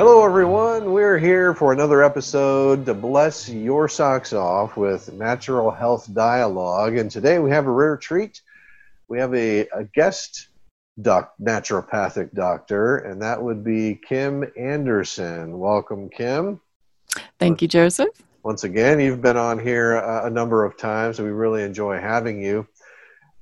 Hello, everyone. We're here for another episode to bless your socks off with Natural Health Dialogue. And today we have a rare treat. We have a, a guest doc, naturopathic doctor, and that would be Kim Anderson. Welcome, Kim. Thank you, Joseph. Once again, you've been on here a, a number of times, and we really enjoy having you.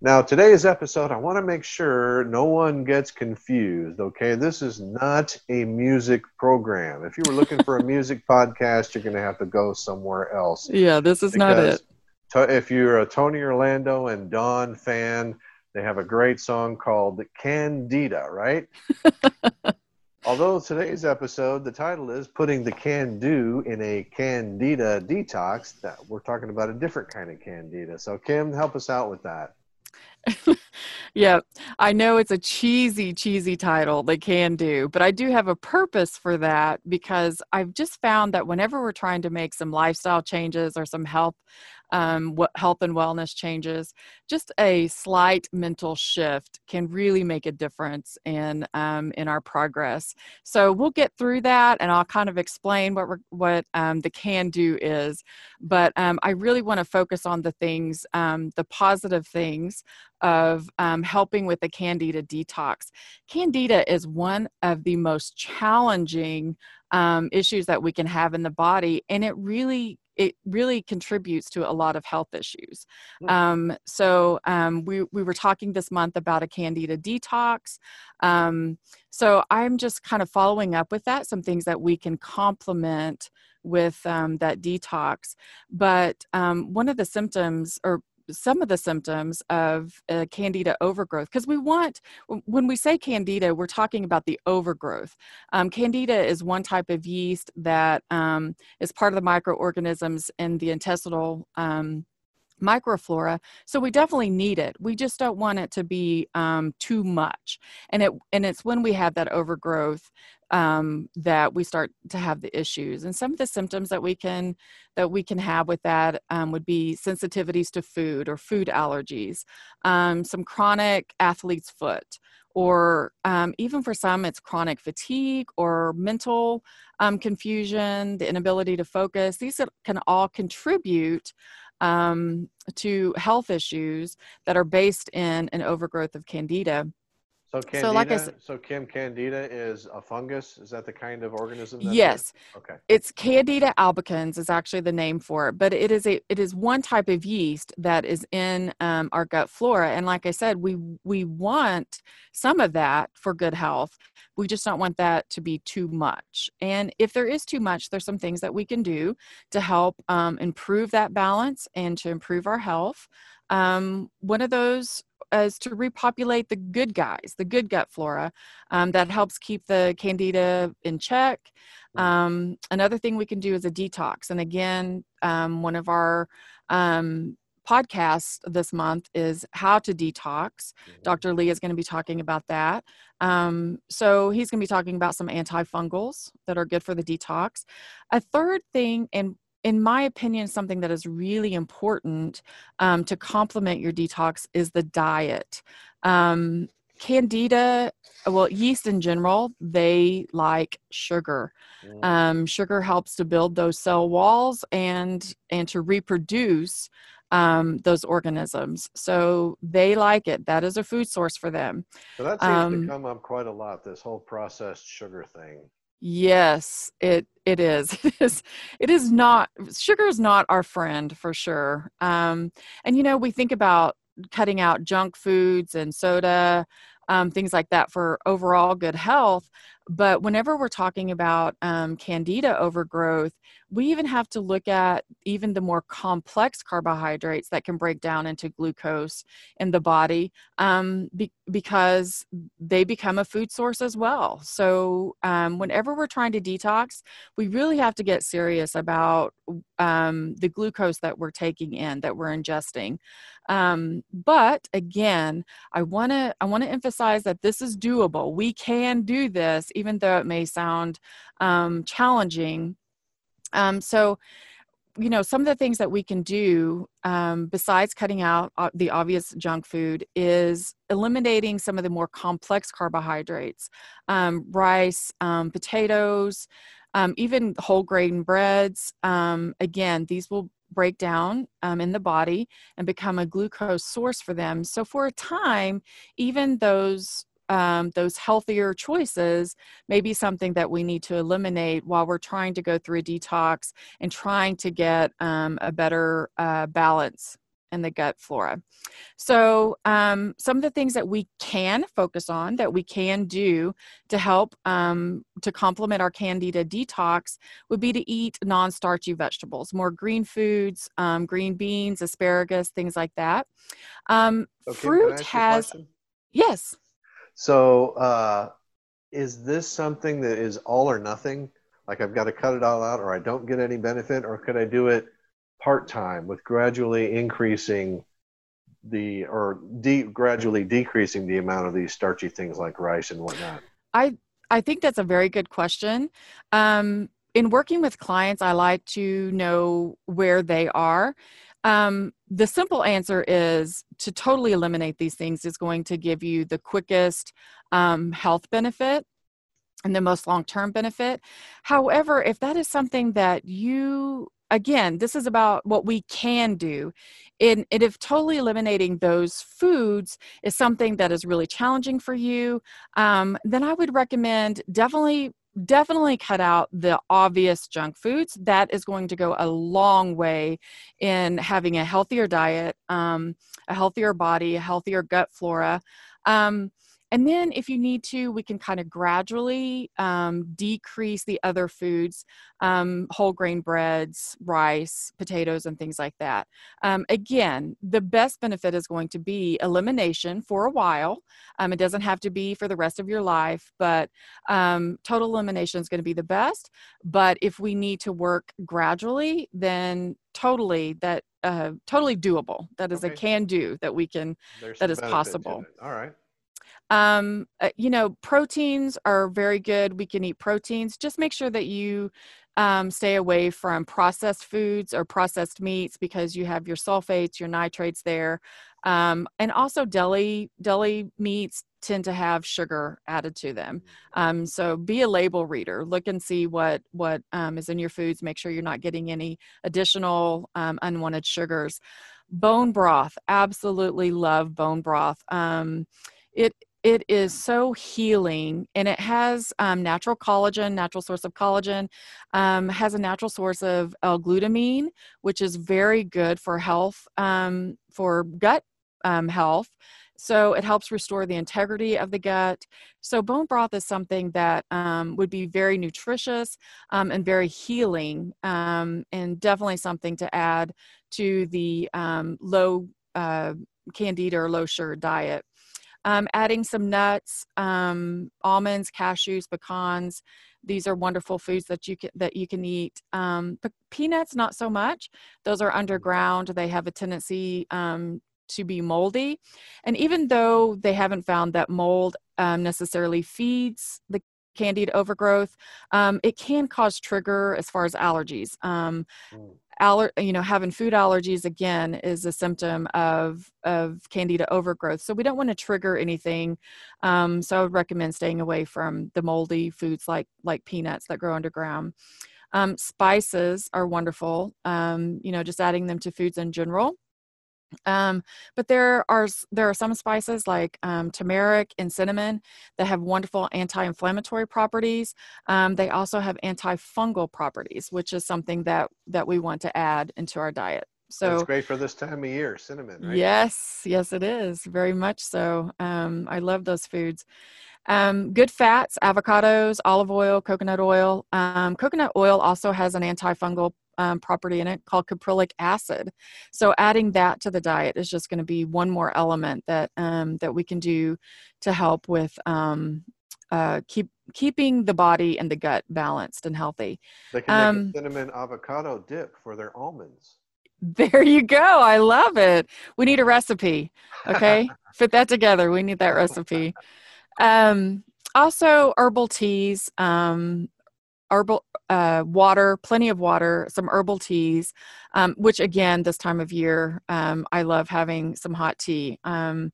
Now, today's episode, I want to make sure no one gets confused, okay? This is not a music program. If you were looking for a music podcast, you're going to have to go somewhere else. Yeah, this is not it. if you're a Tony Orlando and Dawn fan, they have a great song called Candida, right? Although today's episode, the title is Putting the Can Do in a Candida Detox, that we're talking about a different kind of Candida. So, Kim, help us out with that. yeah, I know it's a cheesy, cheesy title, they can do, but I do have a purpose for that because I've just found that whenever we're trying to make some lifestyle changes or some health um, what health and wellness changes, just a slight mental shift can really make a difference in um, in our progress. So we'll get through that, and I'll kind of explain what what um, the can do is. But um, I really want to focus on the things, um, the positive things of um, helping with the candida detox. Candida is one of the most challenging um, issues that we can have in the body and it really it really contributes to a lot of health issues. Mm. Um, so um, we we were talking this month about a candida detox. Um, so I'm just kind of following up with that, some things that we can complement with um, that detox. But um, one of the symptoms, or some of the symptoms of uh, candida overgrowth because we want when we say candida we're talking about the overgrowth. Um, candida is one type of yeast that um, is part of the microorganisms in the intestinal um, microflora so we definitely need it. We just don't want it to be um, too much. And it and it's when we have that overgrowth um, that we start to have the issues and some of the symptoms that we can that we can have with that um, would be sensitivities to food or food allergies um, some chronic athlete's foot or um, even for some it's chronic fatigue or mental um, confusion the inability to focus. These can all contribute um, to health issues that are based in an overgrowth of candida so candida, so, like I said, so Kim, candida is a fungus. Is that the kind of organism? yes. Okay. It's Candida albicans is actually the name for it, but it is a it is one type of yeast that is in um, our gut flora, and like I said, we we want some of that for good health. We just don't want that to be too much. And if there is too much, there's some things that we can do to help um, improve that balance and to improve our health. Um, one of those is to repopulate the good guys, the good gut flora um, that helps keep the candida in check. Um, another thing we can do is a detox. And again, um, one of our um, podcasts this month is how to detox. Mm-hmm. Dr. Lee is going to be talking about that. Um, so he's going to be talking about some antifungals that are good for the detox. A third thing, and in my opinion, something that is really important um, to complement your detox is the diet. Um, candida, well, yeast in general, they like sugar. Um, sugar helps to build those cell walls and and to reproduce um, those organisms. So they like it. That is a food source for them. So that seems um, to come up quite a lot. This whole processed sugar thing. Yes, it it is. It is. It is not. Sugar is not our friend for sure. Um, and you know, we think about cutting out junk foods and soda, um, things like that for overall good health. But whenever we're talking about um, candida overgrowth, we even have to look at even the more complex carbohydrates that can break down into glucose in the body um, be- because they become a food source as well. So, um, whenever we're trying to detox, we really have to get serious about um, the glucose that we're taking in, that we're ingesting. Um, but again, I want to I want to emphasize that this is doable. We can do this, even though it may sound um, challenging um, so you know, some of the things that we can do um, besides cutting out uh, the obvious junk food is eliminating some of the more complex carbohydrates, um, rice, um, potatoes, um, even whole grain breads. Again, these will break down um, in the body and become a glucose source for them. So for a time, even those um, those healthier choices may be something that we need to eliminate while we're trying to go through a detox and trying to get um, a better uh, balance in the gut flora. So, um, some of the things that we can focus on, that we can do to help um, to complement our candida detox, would be to eat non starchy vegetables, more green foods, um, green beans, asparagus, things like that. Um, okay, fruit has. Yes. So, uh, is this something that is all or nothing? Like I've got to cut it all out, or I don't get any benefit, or could I do it part time with gradually increasing the or de- gradually decreasing the amount of these starchy things like rice and whatnot? I I think that's a very good question. Um, in working with clients, I like to know where they are. Um, the simple answer is to totally eliminate these things is going to give you the quickest um, health benefit and the most long term benefit. However, if that is something that you again this is about what we can do and, if totally eliminating those foods is something that is really challenging for you um, then i would recommend definitely definitely cut out the obvious junk foods. That is going to go a long way in having a healthier diet, um, a healthier body, a healthier gut flora. Um, and then, if you need to, we can kind of gradually um, decrease the other foods, um, whole grain breads, rice, potatoes, and things like that. Um, again, the best benefit is going to be elimination for a while. Um, it doesn't have to be for the rest of your life, but um, total elimination is going to be the best. But if we need to work gradually, then totally that uh, totally doable. That is okay. a can do that we can. There's that is possible. All right. Um, uh, you know, proteins are very good. We can eat proteins. Just make sure that you um, stay away from processed foods or processed meats because you have your sulfates, your nitrates there. Um, and also deli deli meats tend to have sugar added to them. Mm. Um, so be a label reader. Look and see what what um, is in your foods. Make sure you're not getting any additional um, unwanted sugars. Bone broth, absolutely love bone broth. Um, it it is so healing and it has um, natural collagen natural source of collagen um, has a natural source of l-glutamine which is very good for health um, for gut um, health. So it helps restore the integrity of the gut. So bone broth is something that um, would be very nutritious um, and very healing and definitely something to add to the low uh, candida or low sugar diet um, adding some nuts, um, almonds, cashews, pecans. These are wonderful foods that you can that you can eat. Um, peanuts, not so much. Those are underground. They have a tendency um, to be moldy, and even though they haven't found that mold um, necessarily feeds the candida overgrowth, um, it can cause trigger as far as allergies. Mm aller- you know having food allergies again is a symptom of of candida overgrowth. So we don't want to trigger anything um, so i would recommend staying away from the moldy foods like like peanuts that grow underground. Um, spices are wonderful um, you know just adding them to foods in general um, but there are there are some spices like um, turmeric and cinnamon that have wonderful anti-inflammatory properties. Um, they also have antifungal properties, which is something that that we want to add into our diet. So it's great for this time of year, cinnamon. Right? Yes, yes, it is very much so. Um, I love those foods. Um, good fats, avocados, olive oil, coconut oil. Um, coconut oil also has an antifungal um, property in it called caprylic acid. So adding that to the diet is just going to be one more element that um, that we can do to help with um, uh, keep keeping the body and the gut balanced and healthy. They can make a um, cinnamon avocado dip for their almonds. There you go. I love it. We need a recipe. Okay, fit that together. We need that recipe. Um, also, herbal teas. Um, herbal uh, water, plenty of water, some herbal teas, um, which again, this time of year, um, I love having some hot tea. Um,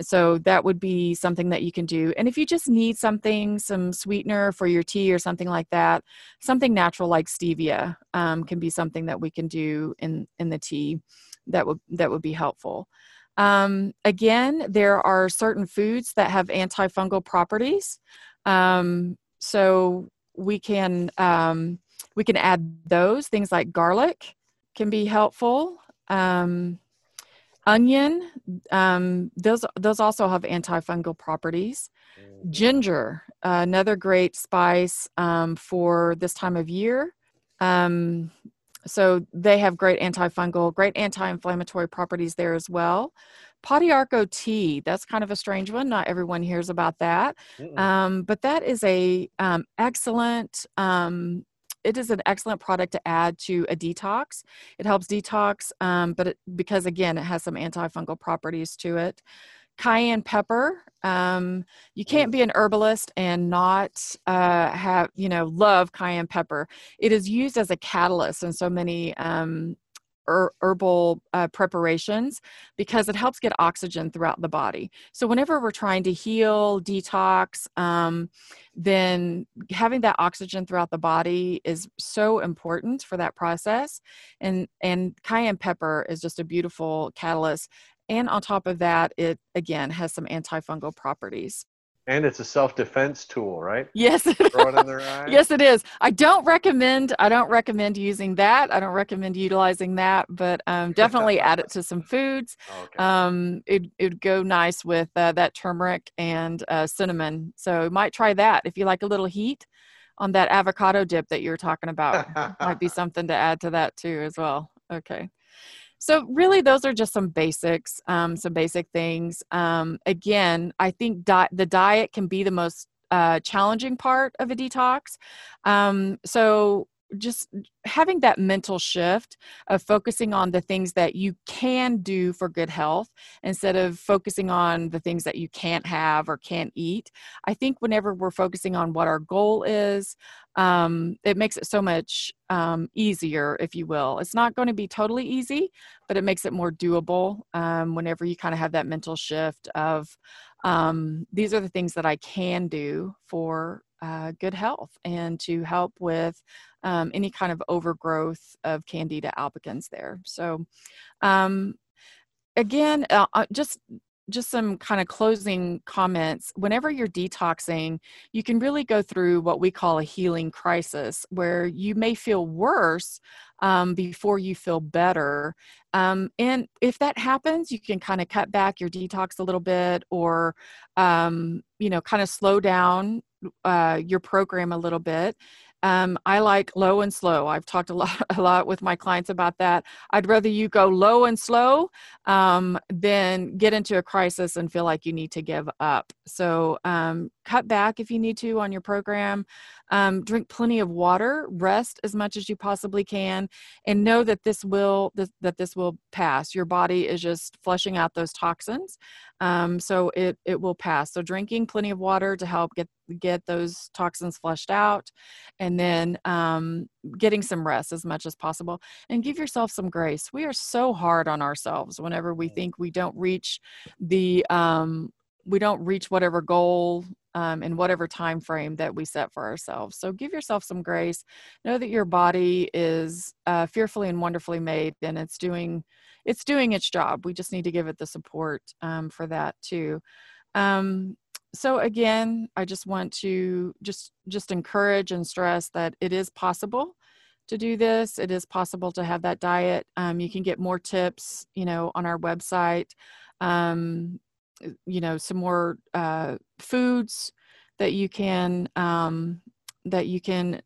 so that would be something that you can do. And if you just need something, some sweetener for your tea or something like that, something natural like stevia um, can be something that we can do in in the tea that would that would be helpful. Um, again, there are certain foods that have antifungal properties. Um, so we can um, we can add those things like garlic can be helpful. Um, onion, um, those those also have antifungal properties. Mm-hmm. Ginger, uh, another great spice um, for this time of year. Um, so they have great antifungal, great anti-inflammatory properties there as well. Arco tea, that's kind of a strange one. Not everyone hears about that. Um, but that is a um, excellent um, it is an excellent product to add to a detox. It helps detox, um, but it, because again, it has some antifungal properties to it. Cayenne pepper. Um, you can't be an herbalist and not uh, have you know love cayenne pepper. It is used as a catalyst in so many um, herbal uh, preparations because it helps get oxygen throughout the body. So, whenever we're trying to heal, detox, um, then having that oxygen throughout the body is so important for that process. And, and cayenne pepper is just a beautiful catalyst. And on top of that, it again has some antifungal properties. And it's a self-defense tool, right? Yes. Throw it in their eye. Yes, it is. I don't recommend. I don't recommend using that. I don't recommend utilizing that, but um, definitely add it to some foods. Okay. Um, it it'd go nice with uh, that turmeric and uh, cinnamon. So you might try that if you like a little heat on that avocado dip that you were talking about. might be something to add to that too as well. Okay. So really, those are just some basics, um, some basic things. Um, again, I think di- the diet can be the most uh, challenging part of a detox. Um, so just having that mental shift of focusing on the things that you can do for good health instead of focusing on the things that you can't have or can't eat. I think whenever we're focusing on what our goal is, um, it makes it so much um, easier, if you will. It's not going to be totally easy, but it makes it more doable um, whenever you kind of have that mental shift of um, these are the things that I can do for uh, good health and to help with um, any kind of overgrowth of Candida albicans there. So, um, again, uh, uh just just some kind of closing comments. Whenever you're detoxing, you can really go through what we call a healing crisis, where you may feel worse um, before you feel better. Um, and if that happens, you can kind of cut back your detox a little bit, or um, you know, kind of slow down uh, your program a little bit. Um, I like low and slow. I've talked a lot, a lot with my clients about that. I'd rather you go low and slow um, than get into a crisis and feel like you need to give up. So um, cut back if you need to on your program. Um, drink plenty of water. Rest as much as you possibly can, and know that this will that this will pass. Your body is just flushing out those toxins, um, so it it will pass. So drinking plenty of water to help get get those toxins flushed out, and then um, getting some rest as much as possible, and give yourself some grace. We are so hard on ourselves whenever we think we don't reach the um, we don't reach whatever goal um, in whatever time frame that we set for ourselves. So give yourself some grace. Know that your body is uh, fearfully and wonderfully made, and it's doing it's doing its job. We just need to give it the support um, for that too. Um, so again, I just want to just just encourage and stress that it is possible to do this. It is possible to have that diet. Um, you can get more tips, you know, on our website. Um, you know some more uh, foods that you can um, that you can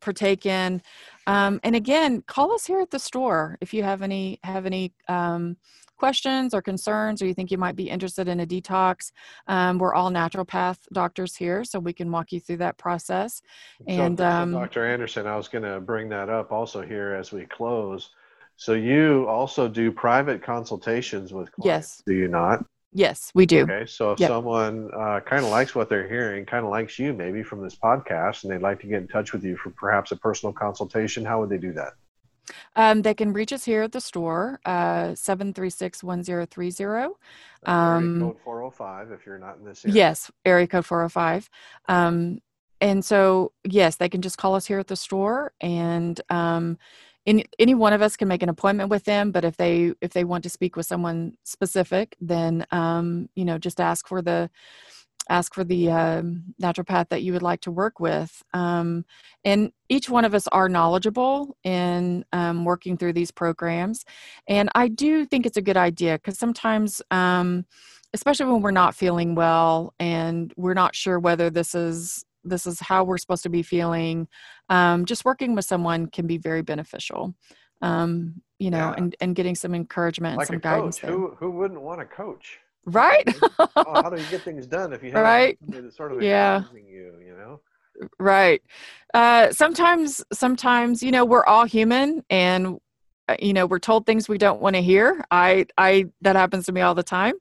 partake in. Um, and again call us here at the store if you have any have any um, questions or concerns or you think you might be interested in a detox. Um, we're all naturopath doctors here so we can walk you through that process. And so, um, dr anderson. I was going to bring that up also here as we close. So you also do private consultations with clients yes. do you not Yes, we do. Okay, so if Yep. someone uh, kind of likes what they're hearing, kind of likes you maybe from this podcast, and they'd like to get in touch with you for perhaps a personal consultation, how would they do that? Um, they can reach us here at the store, uh, 736-1030. That's area Um, code 405 if you're not in this area. Yes, area code 405. Um, and so, yes, they can just call us here at the store and um, any, any one of us can make an appointment with them. But if they if they want to speak with someone specific, then um, you know just ask for the ask for the um, naturopath that you would like to work with. Um, and each one of us are knowledgeable in um, working through these programs. And I do think it's a good idea because sometimes um, especially when we're not feeling well and we're not sure whether this is this is how we're supposed to be feeling um, just working with someone can be very beneficial um, you know Yeah. and, and getting some encouragement Like and some guidance who, who wouldn't want a coach? right oh, how do you get things done if you have Right. that's sort of Yeah. you, you know? right uh, sometimes sometimes you know we're all human and uh, you know we're told things we don't want to hear i i that happens to me all the time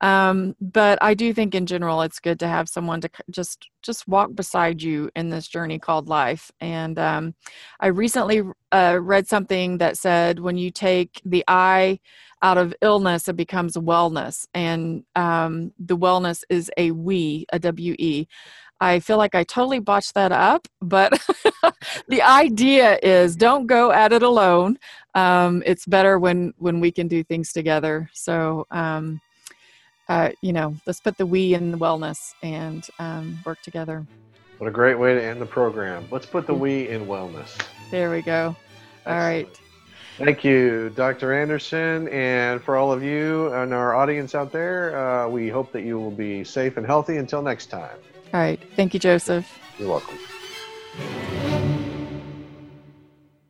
um, but i do think in general it's good to have someone to just just walk beside you in this journey called life and um, i recently uh, read something that said when you take the i out of illness it becomes wellness and um, the wellness is a we a w-e I feel like I totally botched that up, but the idea is don't go at it alone. Um, it's better when when we can do things together. So, um, uh, you know, let's put the we in the wellness and um, work together. What a great way to end the program. Let's put the we in wellness. There we go. All right. Thank you, Dr. Anderson. And for all of you and our audience out there, uh, we hope that you will be safe and healthy until next time. All right. Thank you, Joseph. You're welcome.